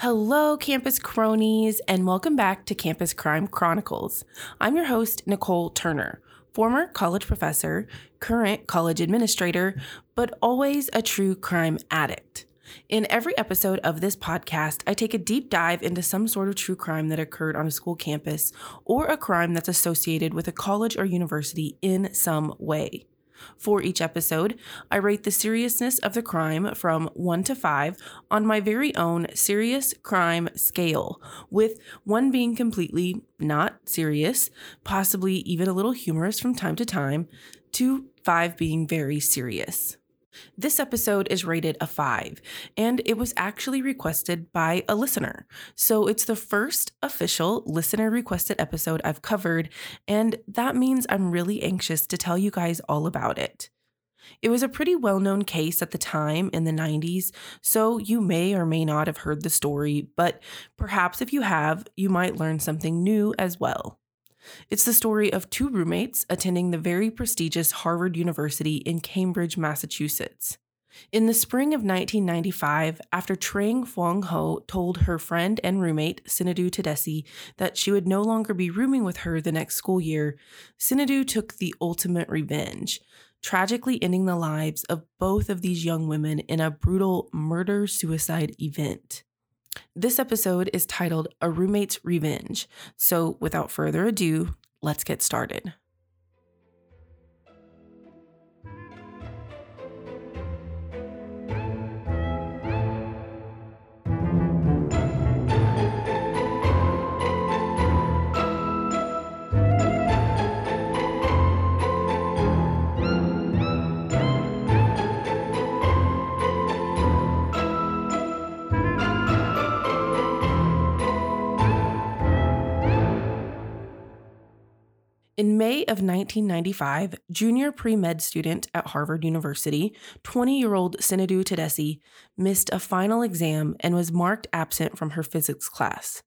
Hello, campus cronies, and welcome back to Campus Crime Chronicles. I'm your host, Nicole Turner, former college professor, current college administrator, but always a true crime addict. In every episode of this podcast, I take a deep dive into some sort of true crime that occurred on a school campus or a crime that's associated with a college or university in some way. For each episode, I rate the seriousness of the crime from 1 to 5 on my very own serious crime scale, with 1 being completely not serious, possibly even a little humorous from time to time, to 5 being very serious. This episode is rated a 5, and it was actually requested by a listener. So it's the first official listener requested episode I've covered, and that means I'm really anxious to tell you guys all about it. It was a pretty well known case at the time in the 90s, so you may or may not have heard the story, but perhaps if you have, you might learn something new as well. It's the story of two roommates attending the very prestigious Harvard University in Cambridge, Massachusetts. In the spring of 1995, after Trang Phuong Ho told her friend and roommate, Sinedu Tadesse, that she would no longer be rooming with her the next school year, Sinedu took the ultimate revenge, tragically ending the lives of both of these young women in a brutal murder suicide event. This episode is titled A Roommate's Revenge. So, without further ado, let's get started. In May of 1995, junior pre med student at Harvard University, 20 year old Sinedu Tadesse, missed a final exam and was marked absent from her physics class.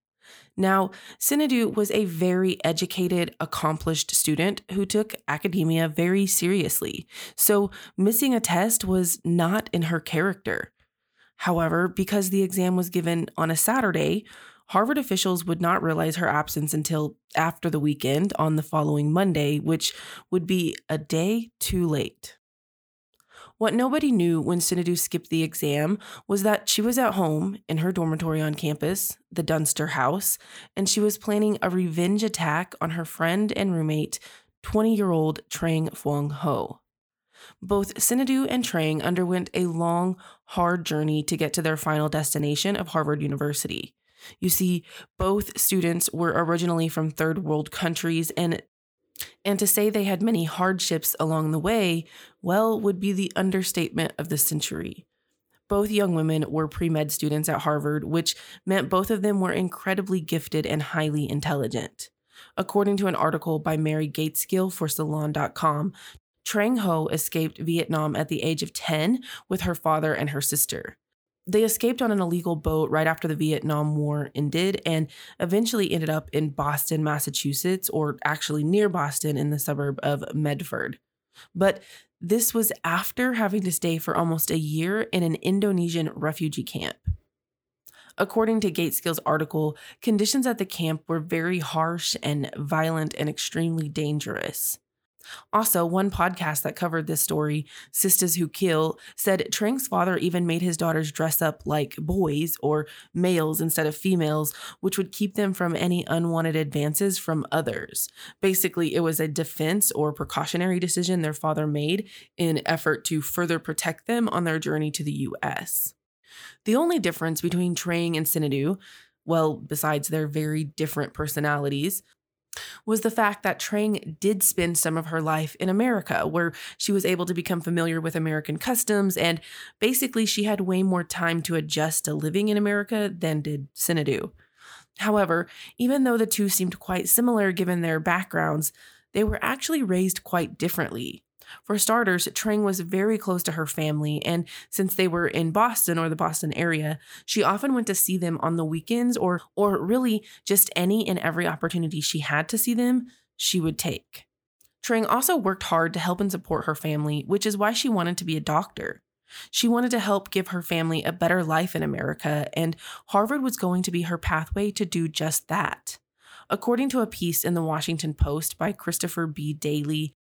Now, Sinedu was a very educated, accomplished student who took academia very seriously, so missing a test was not in her character. However, because the exam was given on a Saturday, Harvard officials would not realize her absence until after the weekend on the following Monday, which would be a day too late. What nobody knew when Sinedu skipped the exam was that she was at home in her dormitory on campus, the Dunster House, and she was planning a revenge attack on her friend and roommate, 20 year old Trang Phuong Ho. Both Sinedu and Trang underwent a long, hard journey to get to their final destination of Harvard University. You see, both students were originally from third world countries and and to say they had many hardships along the way, well, would be the understatement of the century. Both young women were pre med students at Harvard, which meant both of them were incredibly gifted and highly intelligent. According to an article by Mary Gaitskill for Salon.com, Trang Ho escaped Vietnam at the age of 10 with her father and her sister. They escaped on an illegal boat right after the Vietnam War ended and eventually ended up in Boston, Massachusetts, or actually near Boston in the suburb of Medford. But this was after having to stay for almost a year in an Indonesian refugee camp. According to Gaitskill's article, conditions at the camp were very harsh and violent and extremely dangerous. Also, one podcast that covered this story, Sisters Who Kill, said Trang's father even made his daughters dress up like boys or males instead of females, which would keep them from any unwanted advances from others. Basically, it was a defense or precautionary decision their father made in effort to further protect them on their journey to the US. The only difference between Trang and Sinedu well, besides their very different personalities, was the fact that Trang did spend some of her life in America, where she was able to become familiar with American customs, and basically she had way more time to adjust to living in America than did Sinedu. However, even though the two seemed quite similar given their backgrounds, they were actually raised quite differently. For starters, Trang was very close to her family, and since they were in Boston or the Boston area, she often went to see them on the weekends or or really just any and every opportunity she had to see them, she would take. Trang also worked hard to help and support her family, which is why she wanted to be a doctor. She wanted to help give her family a better life in America, and Harvard was going to be her pathway to do just that. According to a piece in the Washington Post by Christopher B. Daly,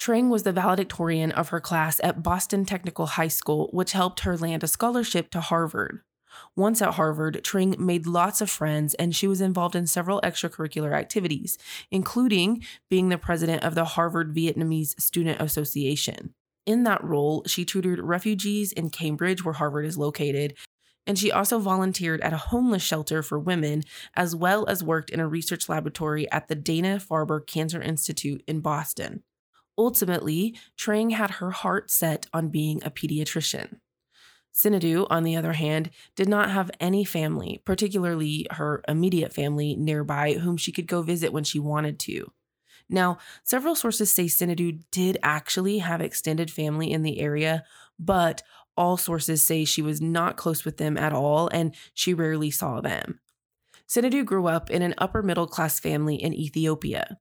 Trang was the valedictorian of her class at Boston Technical High School, which helped her land a scholarship to Harvard. Once at Harvard, Trang made lots of friends and she was involved in several extracurricular activities, including being the president of the Harvard Vietnamese Student Association. In that role, she tutored refugees in Cambridge, where Harvard is located, and she also volunteered at a homeless shelter for women, as well as worked in a research laboratory at the Dana Farber Cancer Institute in Boston. Ultimately, Trang had her heart set on being a pediatrician. Sinedu, on the other hand, did not have any family, particularly her immediate family nearby, whom she could go visit when she wanted to. Now, several sources say Sinedu did actually have extended family in the area, but all sources say she was not close with them at all and she rarely saw them. Sinedu grew up in an upper middle class family in Ethiopia.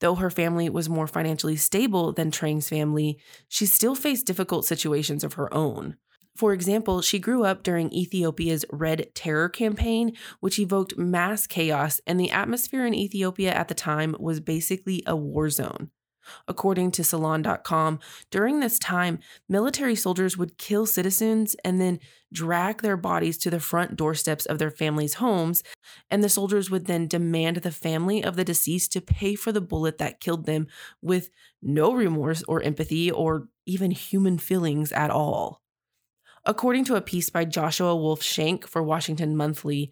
Though her family was more financially stable than Trang's family, she still faced difficult situations of her own. For example, she grew up during Ethiopia's Red Terror campaign, which evoked mass chaos, and the atmosphere in Ethiopia at the time was basically a war zone. According to Salon.com, during this time, military soldiers would kill citizens and then drag their bodies to the front doorsteps of their families' homes, and the soldiers would then demand the family of the deceased to pay for the bullet that killed them with no remorse or empathy or even human feelings at all. According to a piece by Joshua Wolf Shenk for Washington Monthly,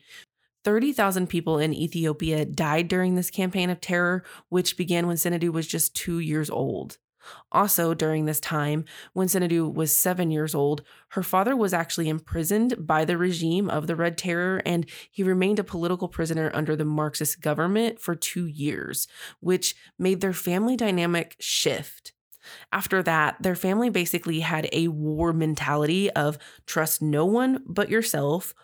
30,000 people in Ethiopia died during this campaign of terror, which began when Sinedu was just two years old. Also, during this time, when Sinedu was seven years old, her father was actually imprisoned by the regime of the Red Terror, and he remained a political prisoner under the Marxist government for two years, which made their family dynamic shift. After that, their family basically had a war mentality of trust no one but yourself.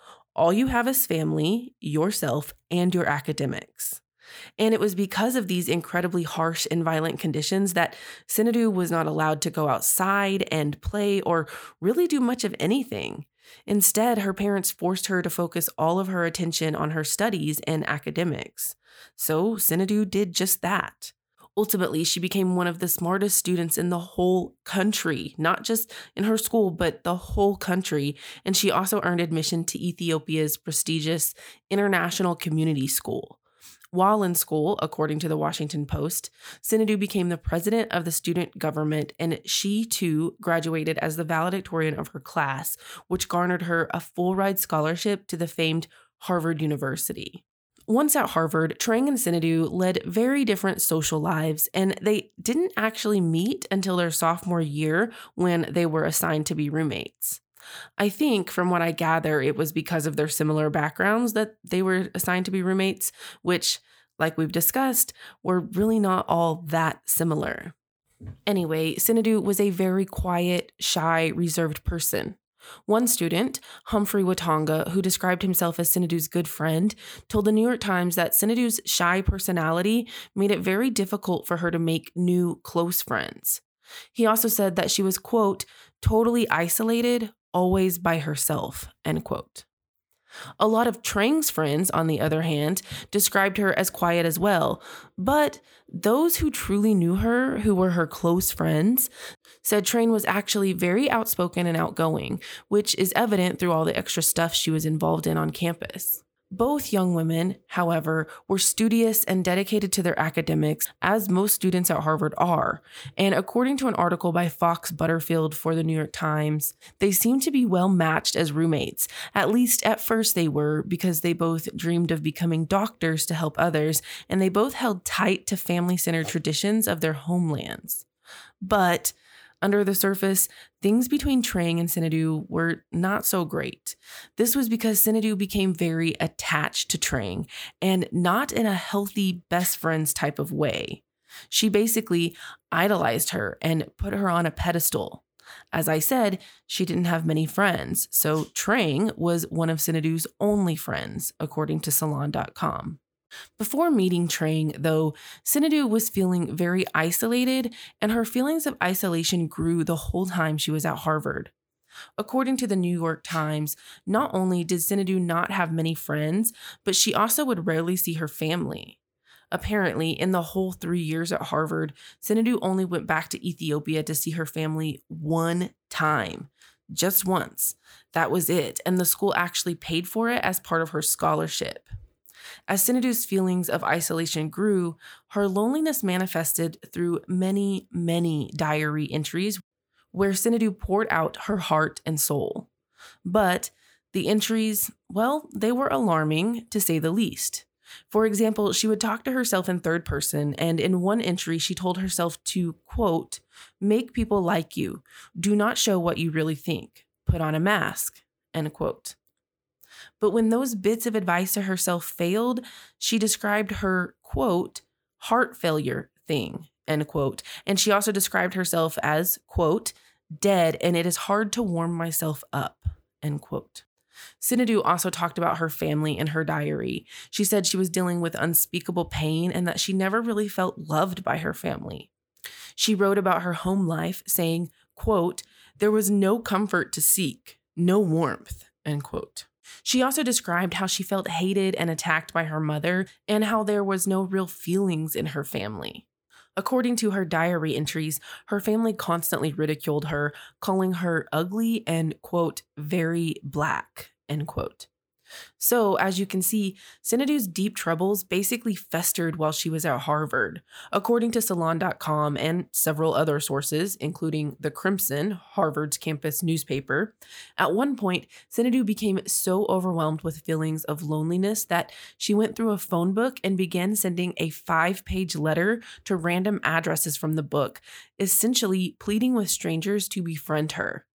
All you have is family, yourself, and your academics. And it was because of these incredibly harsh and violent conditions that Sinedu was not allowed to go outside and play or really do much of anything. Instead, her parents forced her to focus all of her attention on her studies and academics. So Sinedu did just that. Ultimately, she became one of the smartest students in the whole country, not just in her school, but the whole country. And she also earned admission to Ethiopia's prestigious International Community School. While in school, according to the Washington Post, Sinedu became the president of the student government, and she too graduated as the valedictorian of her class, which garnered her a full ride scholarship to the famed Harvard University. Once at Harvard, Trang and Sinedu led very different social lives, and they didn't actually meet until their sophomore year when they were assigned to be roommates. I think, from what I gather, it was because of their similar backgrounds that they were assigned to be roommates, which, like we've discussed, were really not all that similar. Anyway, Sinedu was a very quiet, shy, reserved person. One student, Humphrey Watonga, who described himself as Sinedu's good friend, told the New York Times that Sinedu's shy personality made it very difficult for her to make new close friends. He also said that she was, quote, totally isolated, always by herself, end quote. A lot of Trang's friends, on the other hand, described her as quiet as well, but those who truly knew her, who were her close friends, said Trang was actually very outspoken and outgoing, which is evident through all the extra stuff she was involved in on campus. Both young women, however, were studious and dedicated to their academics, as most students at Harvard are. And according to an article by Fox Butterfield for the New York Times, they seemed to be well matched as roommates. At least at first they were, because they both dreamed of becoming doctors to help others, and they both held tight to family centered traditions of their homelands. But under the surface, things between Trang and Sinedu were not so great. This was because Sinedu became very attached to Trang and not in a healthy best friends type of way. She basically idolized her and put her on a pedestal. As I said, she didn't have many friends, so Trang was one of Sinedu's only friends, according to Salon.com. Before meeting Trang, though, Sinedu was feeling very isolated, and her feelings of isolation grew the whole time she was at Harvard. According to the New York Times, not only did Sinedu not have many friends, but she also would rarely see her family. Apparently, in the whole three years at Harvard, Sinedu only went back to Ethiopia to see her family one time, just once. That was it, and the school actually paid for it as part of her scholarship. As Sinedu's feelings of isolation grew, her loneliness manifested through many, many diary entries where Sinedu poured out her heart and soul. But the entries, well, they were alarming to say the least. For example, she would talk to herself in third person, and in one entry, she told herself to, quote, make people like you. Do not show what you really think. Put on a mask, end quote. But when those bits of advice to herself failed, she described her, quote, heart failure thing, end quote. And she also described herself as, quote, dead and it is hard to warm myself up, end quote. Sinedu also talked about her family in her diary. She said she was dealing with unspeakable pain and that she never really felt loved by her family. She wrote about her home life, saying, quote, there was no comfort to seek, no warmth, end quote. She also described how she felt hated and attacked by her mother and how there was no real feelings in her family. According to her diary entries, her family constantly ridiculed her, calling her ugly and, quote, very black, end quote. So, as you can see, Sinedu's deep troubles basically festered while she was at Harvard. According to Salon.com and several other sources, including The Crimson, Harvard's campus newspaper, at one point, Sinedu became so overwhelmed with feelings of loneliness that she went through a phone book and began sending a five page letter to random addresses from the book, essentially pleading with strangers to befriend her.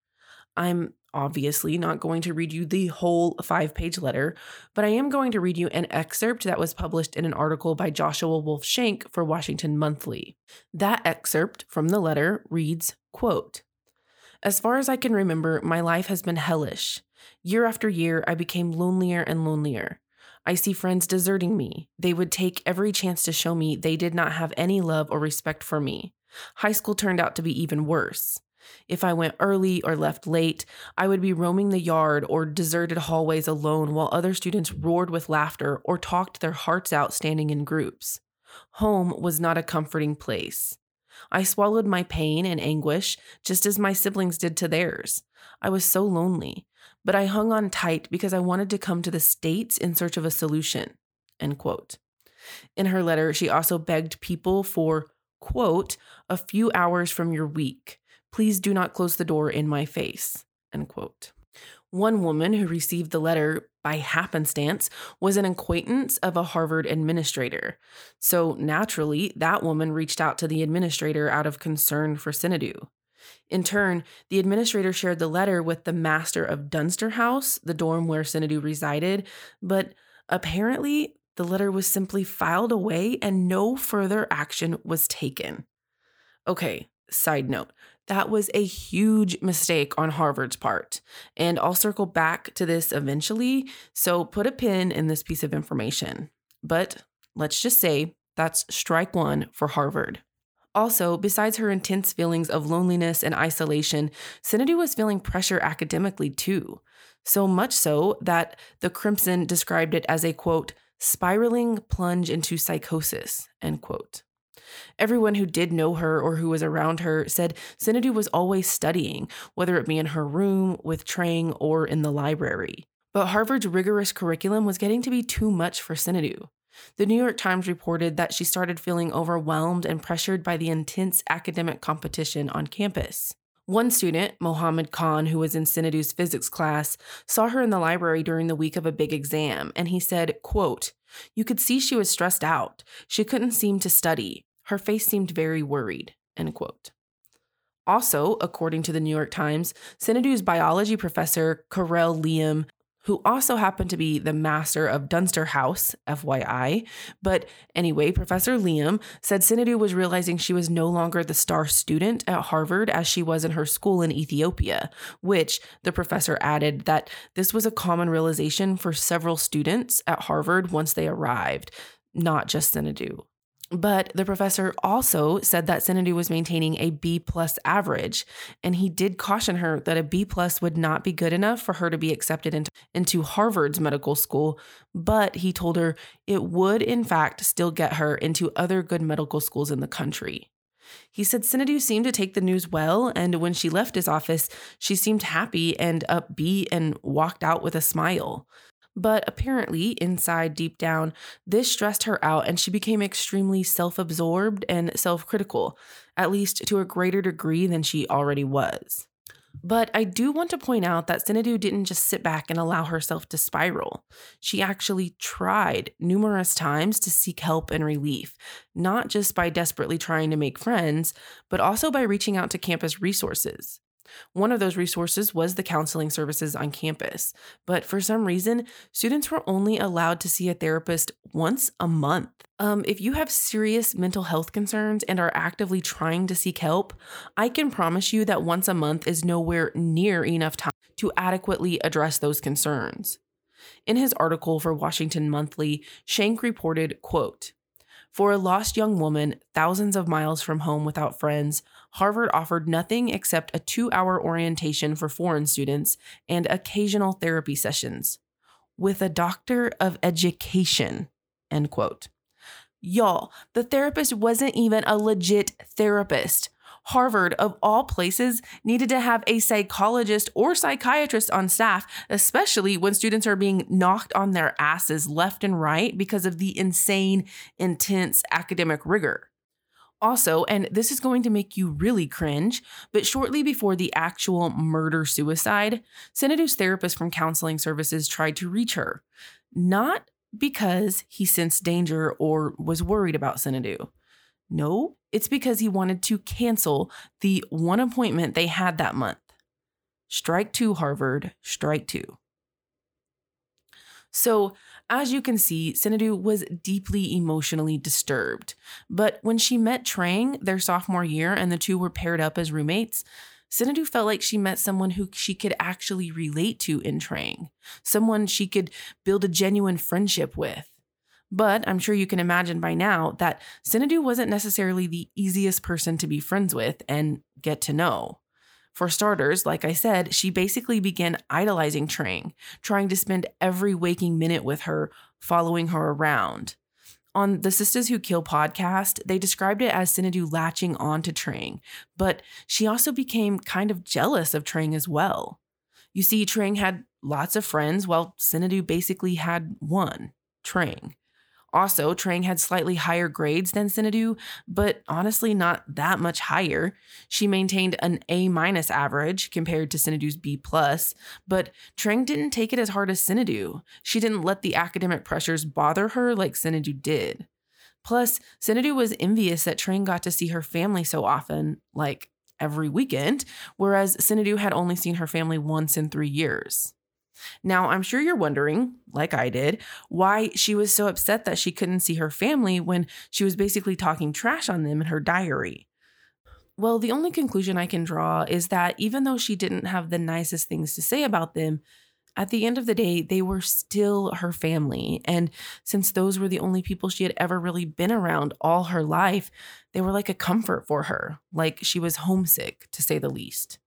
I'm obviously not going to read you the whole five page letter, but I am going to read you an excerpt that was published in an article by Joshua Wolf Shenk for Washington Monthly. That excerpt from the letter reads, quote, As far as I can remember, my life has been hellish. Year after year, I became lonelier and lonelier. I see friends deserting me. They would take every chance to show me they did not have any love or respect for me. High school turned out to be even worse. If I went early or left late, I would be roaming the yard or deserted hallways alone while other students roared with laughter or talked their hearts out standing in groups. Home was not a comforting place. I swallowed my pain and anguish just as my siblings did to theirs. I was so lonely, but I hung on tight because I wanted to come to the States in search of a solution. End quote. In her letter, she also begged people for, quote, a few hours from your week Please do not close the door in my face. End quote. One woman who received the letter by happenstance was an acquaintance of a Harvard administrator. So naturally, that woman reached out to the administrator out of concern for Sinedu. In turn, the administrator shared the letter with the master of Dunster House, the dorm where Sinedu resided, but apparently the letter was simply filed away and no further action was taken. Okay, side note that was a huge mistake on Harvard's part. And I'll circle back to this eventually. So put a pin in this piece of information. But let's just say that's strike one for Harvard. Also, besides her intense feelings of loneliness and isolation, Sinedu was feeling pressure academically too. So much so that the Crimson described it as a quote, spiraling plunge into psychosis, end quote. Everyone who did know her or who was around her said Sinedu was always studying, whether it be in her room, with Trang, or in the library. But Harvard's rigorous curriculum was getting to be too much for Sinedu. The New York Times reported that she started feeling overwhelmed and pressured by the intense academic competition on campus. One student, Mohammed Khan, who was in Sinedu's physics class, saw her in the library during the week of a big exam, and he said, quote, You could see she was stressed out. She couldn't seem to study. Her face seemed very worried. End quote. Also, according to the New York Times, Sinedu's biology professor, Karel Liem, who also happened to be the master of Dunster House, FYI. But anyway, Professor Liem said Sinedu was realizing she was no longer the star student at Harvard as she was in her school in Ethiopia, which the professor added that this was a common realization for several students at Harvard once they arrived, not just Sinedu. But the professor also said that Sinedu was maintaining a B plus average, and he did caution her that a B plus would not be good enough for her to be accepted into, into Harvard's medical school. But he told her it would, in fact, still get her into other good medical schools in the country. He said Sinedu seemed to take the news well, and when she left his office, she seemed happy and upbeat and walked out with a smile. But apparently, inside, deep down, this stressed her out and she became extremely self absorbed and self critical, at least to a greater degree than she already was. But I do want to point out that Sinedu didn't just sit back and allow herself to spiral. She actually tried numerous times to seek help and relief, not just by desperately trying to make friends, but also by reaching out to campus resources. One of those resources was the counseling services on campus, but for some reason, students were only allowed to see a therapist once a month. Um, if you have serious mental health concerns and are actively trying to seek help, I can promise you that once a month is nowhere near enough time to adequately address those concerns. In his article for Washington Monthly, Shenk reported, quote, for a lost young woman, thousands of miles from home without friends, Harvard offered nothing except a two hour orientation for foreign students and occasional therapy sessions. With a doctor of education, end quote. Y'all, the therapist wasn't even a legit therapist. Harvard, of all places, needed to have a psychologist or psychiatrist on staff, especially when students are being knocked on their asses left and right because of the insane, intense academic rigor. Also, and this is going to make you really cringe, but shortly before the actual murder suicide, Sinedu's therapist from counseling services tried to reach her. Not because he sensed danger or was worried about Sinedu. No, it's because he wanted to cancel the one appointment they had that month. Strike two, Harvard, strike two. So, as you can see, Sinedu was deeply emotionally disturbed. But when she met Trang their sophomore year and the two were paired up as roommates, Sinedu felt like she met someone who she could actually relate to in Trang, someone she could build a genuine friendship with. But I'm sure you can imagine by now that Sinedu wasn't necessarily the easiest person to be friends with and get to know. For starters, like I said, she basically began idolizing Trang, trying to spend every waking minute with her, following her around. On the Sisters Who Kill podcast, they described it as Sinedu latching on to Trang, but she also became kind of jealous of Trang as well. You see, Trang had lots of friends, while Sinedu basically had one, Trang. Also, Trang had slightly higher grades than Sinedu, but honestly not that much higher. She maintained an A minus average compared to Sinedu's B plus, but Trang didn't take it as hard as Sinedu. She didn't let the academic pressures bother her like Sinedu did. Plus, Sinedu was envious that Trang got to see her family so often, like every weekend, whereas Sinedu had only seen her family once in three years. Now, I'm sure you're wondering, like I did, why she was so upset that she couldn't see her family when she was basically talking trash on them in her diary. Well, the only conclusion I can draw is that even though she didn't have the nicest things to say about them, at the end of the day, they were still her family. And since those were the only people she had ever really been around all her life, they were like a comfort for her, like she was homesick, to say the least.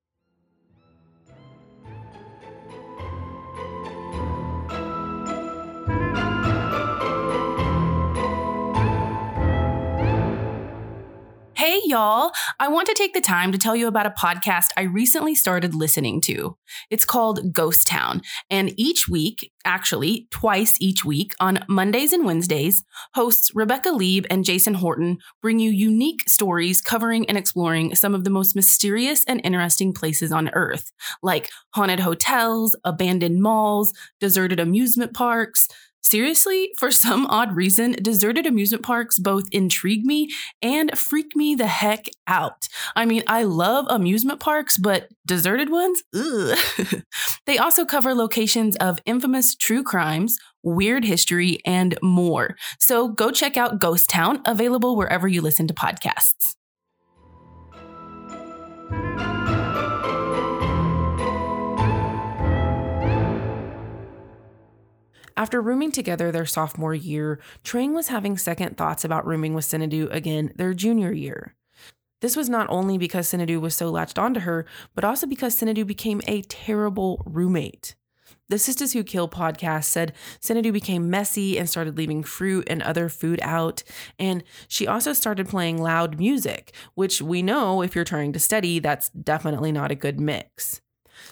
Hey, y'all. I want to take the time to tell you about a podcast I recently started listening to. It's called Ghost Town. And each week, actually, twice each week, on Mondays and Wednesdays, hosts Rebecca Leib and Jason Horton bring you unique stories covering and exploring some of the most mysterious and interesting places on Earth, like haunted hotels, abandoned malls, deserted amusement parks Seriously, for some odd reason, deserted amusement parks both intrigue me and freak me the heck out. I mean, I love amusement parks, but deserted ones? They also cover locations of infamous true crimes, weird history, and more. So go check out Ghost Town, available wherever you listen to podcasts. After rooming together their sophomore year, Trang was having second thoughts about rooming with Sinedu again their junior year. This was not only because Sinedu was so latched onto her, but also because Sinedu became a terrible roommate. The Sisters Who Kill podcast said Sinedu became messy and started leaving fruit and other food out. And she also started playing loud music, which we know if you're trying to study, that's definitely not a good mix.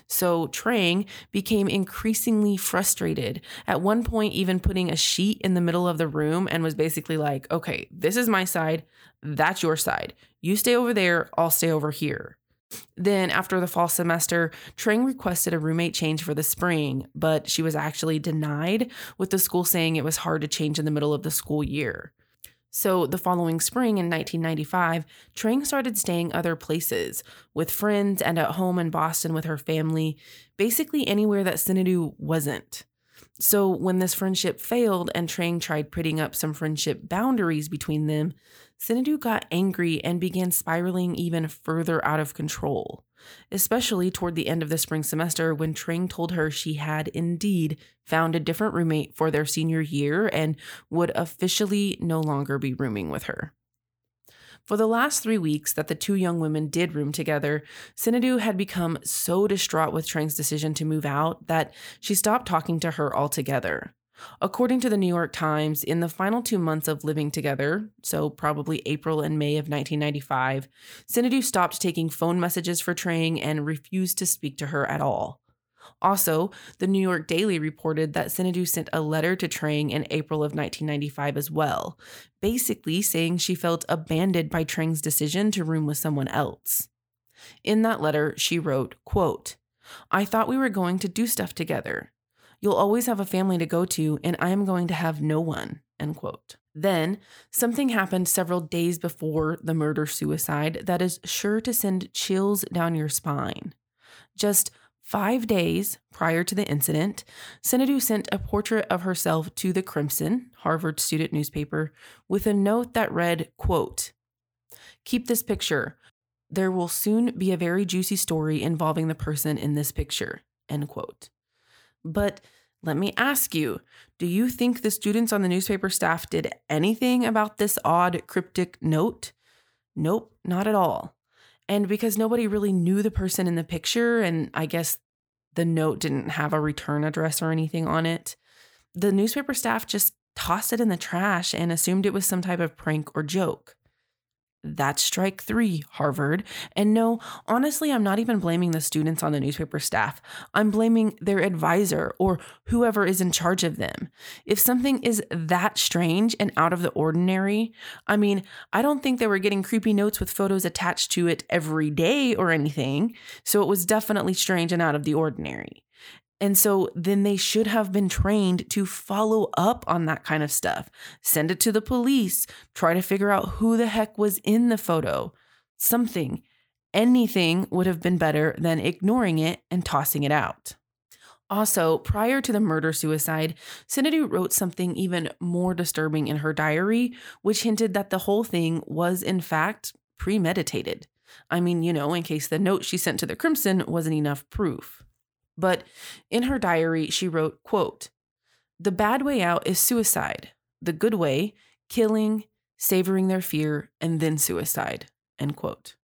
So Trang became increasingly frustrated, at one point, even putting a sheet in the middle of the room and was basically like, okay, this is my side, that's your side. You stay over there, I'll stay over here. Then, after the fall semester, Trang requested a roommate change for the spring, but she was actually denied, with the school saying it was hard to change in the middle of the school year. So, the following spring in 1995, Trang started staying other places with friends and at home in Boston with her family, basically anywhere that Sinedu wasn't. So, when this friendship failed and Trang tried putting up some friendship boundaries between them, Sinedu got angry and began spiraling even further out of control, especially toward the end of the spring semester when Trang told her she had indeed found a different roommate for their senior year and would officially no longer be rooming with her. For the last three weeks that the two young women did room together, Sinedu had become so distraught with Trang's decision to move out that she stopped talking to her altogether. According to the New York Times, in the final two months of living together, so probably April and May of 1995, Sinedu stopped taking phone messages for Trang and refused to speak to her at all. Also, the New York Daily reported that Sinedu sent a letter to Trang in April of 1995 as well, basically saying she felt abandoned by Trang's decision to room with someone else. In that letter, she wrote, quote, I thought we were going to do stuff together. You'll always have a family to go to, and I am going to have no one. End quote. Then, something happened several days before the murder suicide that is sure to send chills down your spine. Just five days prior to the incident, Sinedu sent a portrait of herself to the Crimson, Harvard student newspaper, with a note that read, quote, Keep this picture. There will soon be a very juicy story involving the person in this picture. End quote. But let me ask you do you think the students on the newspaper staff did anything about this odd cryptic note? Nope, not at all. And because nobody really knew the person in the picture, and I guess the note didn't have a return address or anything on it, the newspaper staff just tossed it in the trash and assumed it was some type of prank or joke. That's strike three, Harvard. And no, honestly, I'm not even blaming the students on the newspaper staff. I'm blaming their advisor or whoever is in charge of them. If something is that strange and out of the ordinary, I mean, I don't think they were getting creepy notes with photos attached to it every day or anything. So it was definitely strange and out of the ordinary. And so then they should have been trained to follow up on that kind of stuff. Send it to the police, try to figure out who the heck was in the photo. Something, anything would have been better than ignoring it and tossing it out. Also, prior to the murder suicide, Sinedu wrote something even more disturbing in her diary, which hinted that the whole thing was, in fact, premeditated. I mean, you know, in case the note she sent to the Crimson wasn't enough proof. But in her diary, she wrote, quote, The bad way out is suicide. The good way, killing, savoring their fear, and then suicide. End quote.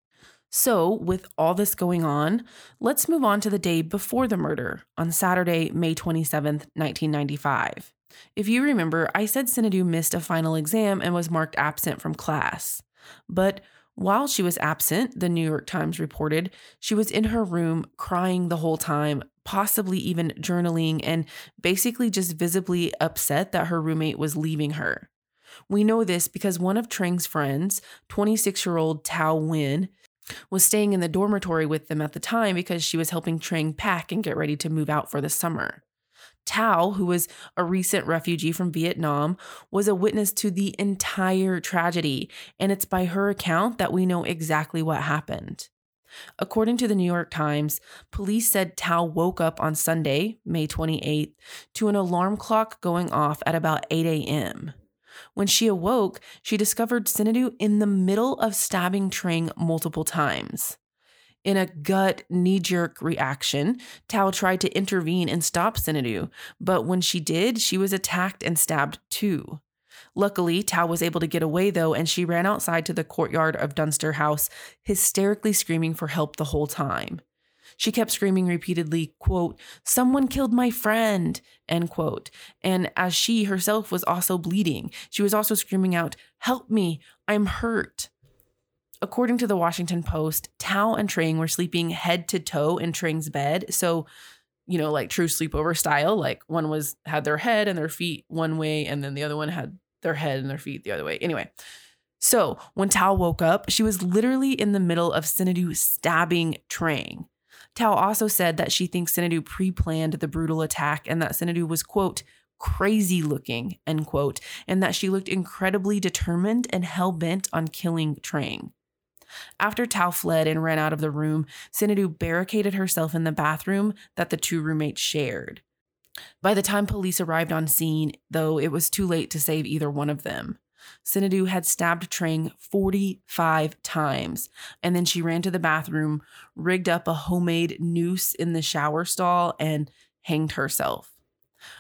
So, with all this going on, let's move on to the day before the murder, on Saturday, May 27th, 1995. If you remember, I said Sinedu missed a final exam and was marked absent from class. But while she was absent, the New York Times reported, she was in her room crying the whole time, possibly even journaling, and basically just visibly upset that her roommate was leaving her. We know this because one of Trang's friends, 26 year old Tao Nguyen, was staying in the dormitory with them at the time because she was helping Trang pack and get ready to move out for the summer. Tao, who was a recent refugee from Vietnam, was a witness to the entire tragedy, and it's by her account that we know exactly what happened. According to the New York Times, police said Tao woke up on Sunday, May 28th, to an alarm clock going off at about 8 a.m. When she awoke, she discovered Sinedu in the middle of stabbing Trang multiple times. In a gut knee jerk reaction, Tao tried to intervene and stop Sinedu, but when she did, she was attacked and stabbed too. Luckily, Tao was able to get away though, and she ran outside to the courtyard of Dunster House, hysterically screaming for help the whole time. She kept screaming repeatedly, quote, someone killed my friend, end quote. And as she herself was also bleeding, she was also screaming out, help me, I'm hurt. According to the Washington Post, Tao and Trang were sleeping head to toe in Trang's bed. So, you know, like true sleepover style, like one was had their head and their feet one way, and then the other one had their head and their feet the other way. Anyway, so when Tao woke up, she was literally in the middle of Sinedu stabbing Trang. Tao also said that she thinks Sinedu pre planned the brutal attack and that Sinedu was, quote, crazy looking, end quote, and that she looked incredibly determined and hell bent on killing Trang. After Tao fled and ran out of the room, Sinedu barricaded herself in the bathroom that the two roommates shared. By the time police arrived on scene, though, it was too late to save either one of them. Sinedu had stabbed Trang 45 times, and then she ran to the bathroom, rigged up a homemade noose in the shower stall, and hanged herself.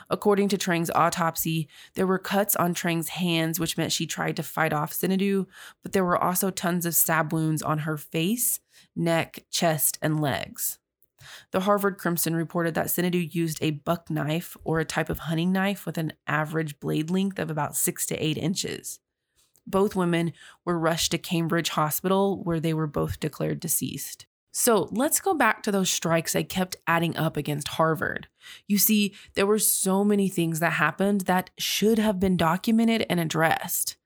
According to Trang's autopsy, there were cuts on Trang's hands, which meant she tried to fight off Sinedu, but there were also tons of stab wounds on her face, neck, chest, and legs. The Harvard Crimson reported that Sinedu used a buck knife or a type of hunting knife with an average blade length of about six to eight inches. Both women were rushed to Cambridge Hospital, where they were both declared deceased. So let's go back to those strikes I kept adding up against Harvard. You see, there were so many things that happened that should have been documented and addressed.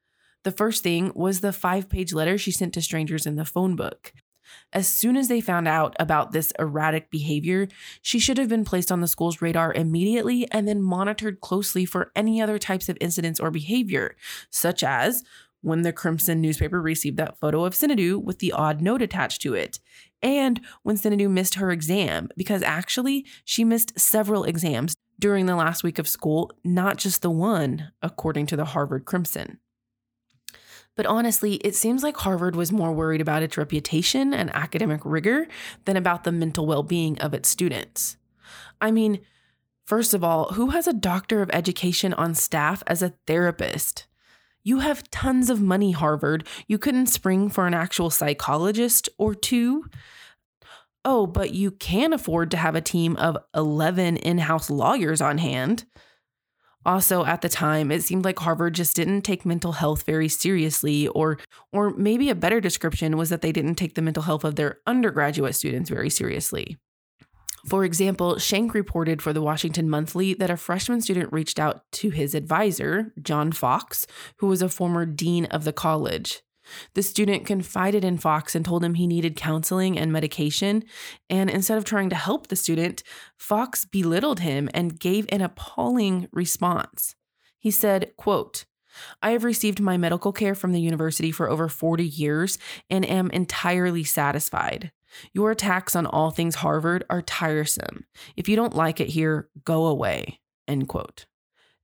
The first thing was the five page letter she sent to strangers in the phone book. As soon as they found out about this erratic behavior, she should have been placed on the school's radar immediately and then monitored closely for any other types of incidents or behavior, such as when the Crimson newspaper received that photo of Sinedu with the odd note attached to it, and when Sinedu missed her exam, because actually she missed several exams during the last week of school, not just the one, according to the Harvard Crimson. But honestly, it seems like Harvard was more worried about its reputation and academic rigor than about the mental well being of its students. I mean, first of all, who has a doctor of education on staff as a therapist? You have tons of money, Harvard. You couldn't spring for an actual psychologist or two. Oh, but you can afford to have a team of 11 in house lawyers on hand. Also, at the time, it seemed like Harvard just didn't take mental health very seriously, or, or maybe a better description was that they didn't take the mental health of their undergraduate students very seriously. For example, Shenk reported for the Washington Monthly that a freshman student reached out to his advisor, John Fox, who was a former dean of the college. The student confided in Fox and told him he needed counseling and medication. And instead of trying to help the student, Fox belittled him and gave an appalling response. He said, quote, I have received my medical care from the university for over 40 years and am entirely satisfied. Your attacks on all things Harvard are tiresome. If you don't like it here, go away. End quote.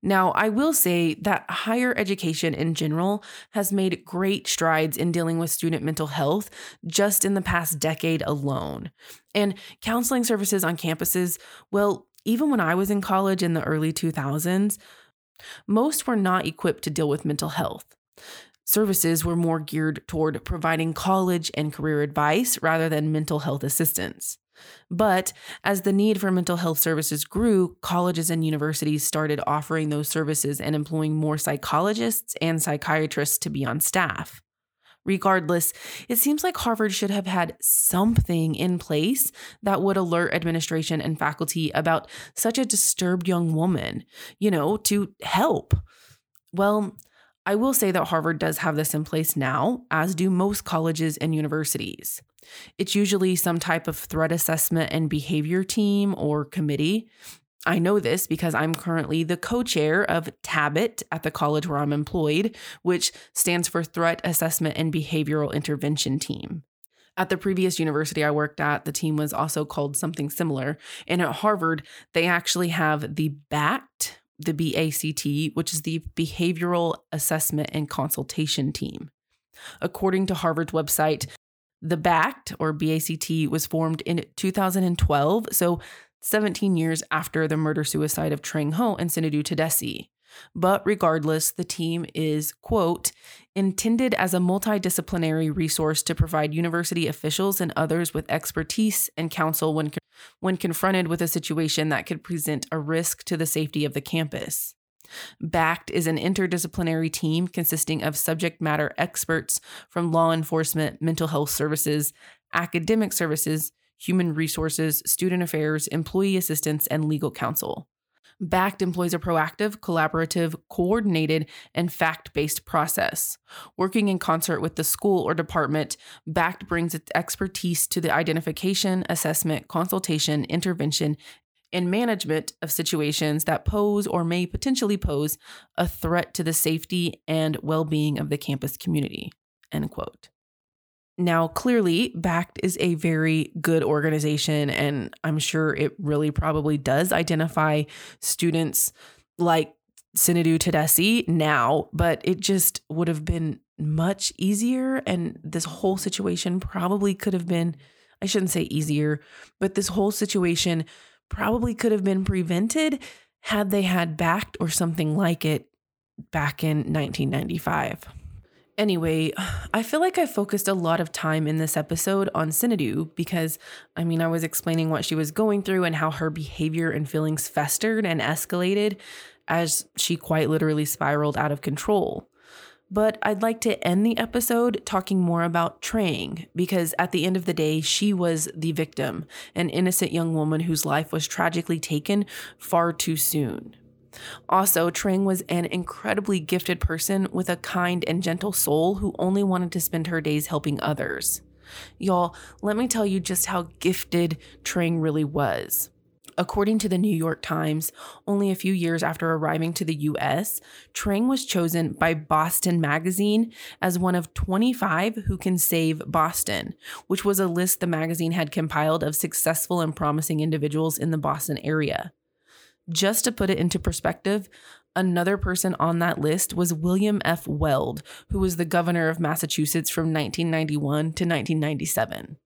Now, I will say that higher education in general has made great strides in dealing with student mental health just in the past decade alone. And counseling services on campuses, well, even when I was in college in the early 2000s, most were not equipped to deal with mental health services were more geared toward providing college and career advice rather than mental health assistance. But as the need for mental health services grew, colleges and universities started offering those services and employing more psychologists and psychiatrists to be on staff. Regardless, it seems like Harvard should have had something in place that would alert administration and faculty about such a disturbed young woman, you know, to help. Well, I will say that Harvard does have this in place now, as do most colleges and universities. It's usually some type of threat assessment and behavior team or committee. I know this because I'm currently the co chair of TABIT at the college where I'm employed, which stands for Threat Assessment and Behavioral Intervention Team. At the previous university I worked at, the team was also called something similar. And at Harvard, they actually have the BACT, the BACT, which is the Behavioral Assessment and Consultation Team. According to Harvard's website, The BACT, or BACT, was formed in 2012, so 17 years after the murder suicide of Trang Ho and Sinedu Tadesse. But regardless, the team is, quote, intended as a multidisciplinary resource to provide university officials and others with expertise and counsel when, when confronted with a situation that could present a risk to the safety of the campus. BACT is an interdisciplinary team consisting of subject matter experts from law enforcement, mental health services, academic services, human resources, student affairs, employee assistance, and legal counsel. BACT employs a proactive, collaborative, coordinated, and fact based process. Working in concert with the school or department, BACT brings its expertise to the identification, assessment, consultation, intervention, and management of situations that pose or may potentially pose a threat to the safety and well being of the campus community. End quote. Now, clearly, BACT is a very good organization, and I'm sure it really probably does identify students like Sinedu Tadesse now, but it just would have been much easier. And this whole situation probably could have been, I shouldn't say easier, but this whole situation probably could have been prevented had they had BACT or something like it back in 1995. Anyway, I feel like I focused a lot of time in this episode on Sinedu because, I mean, I was explaining what she was going through and how her behavior and feelings festered and escalated as she quite literally spiraled out of control. But I'd like to end the episode talking more about Trang because at the end of the day, she was the victim, an innocent young woman whose life was tragically taken far too soon. Also, Trang was an incredibly gifted person with a kind and gentle soul who only wanted to spend her days helping others. Y'all, let me tell you just how gifted Trang really was. According to the New York Times, only a few years after arriving to the US, Trang was chosen by Boston Magazine as one of 25 who can save Boston, which was a list the magazine had compiled of successful and promising individuals in the Boston area. Just to put it into perspective, another person on that list was William F. Weld, who was the governor of Massachusetts from 1991 to 1997.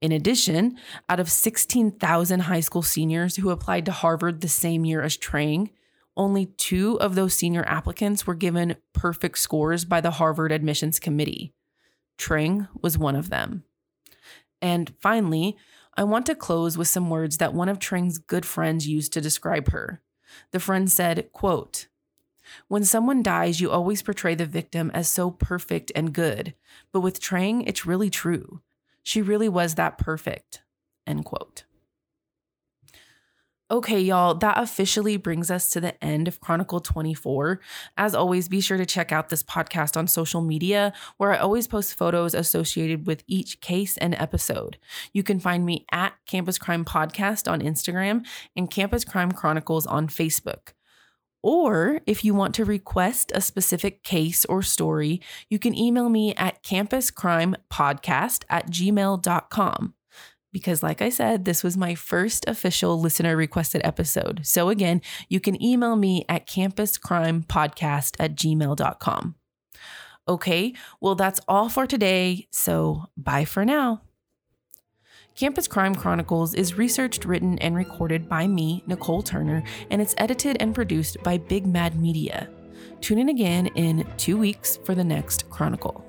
In addition, out of 16,000 high school seniors who applied to Harvard the same year as Trang, only two of those senior applicants were given perfect scores by the Harvard Admissions Committee. Trang was one of them. And finally, I want to close with some words that one of Trang's good friends used to describe her. The friend said, quote, when someone dies, you always portray the victim as so perfect and good. But with Trang, it's really true. She really was that perfect. End quote. Okay, y'all, that officially brings us to the end of Chronicle 24. As always, be sure to check out this podcast on social media, where I always post photos associated with each case and episode. You can find me at Campus Crime Podcast on Instagram and Campus Crime Chronicles on Facebook. Or if you want to request a specific case or story, you can email me at campuscrimepodcast at gmail.com because, like I said, this was my first official listener requested episode. So, again, you can email me at campuscrimepodcast at gmail.com. Okay, well, that's all for today. So, bye for now. Campus Crime Chronicles is researched, written, and recorded by me, Nicole Turner, and it's edited and produced by Big Mad Media. Tune in again in two weeks for the next Chronicle.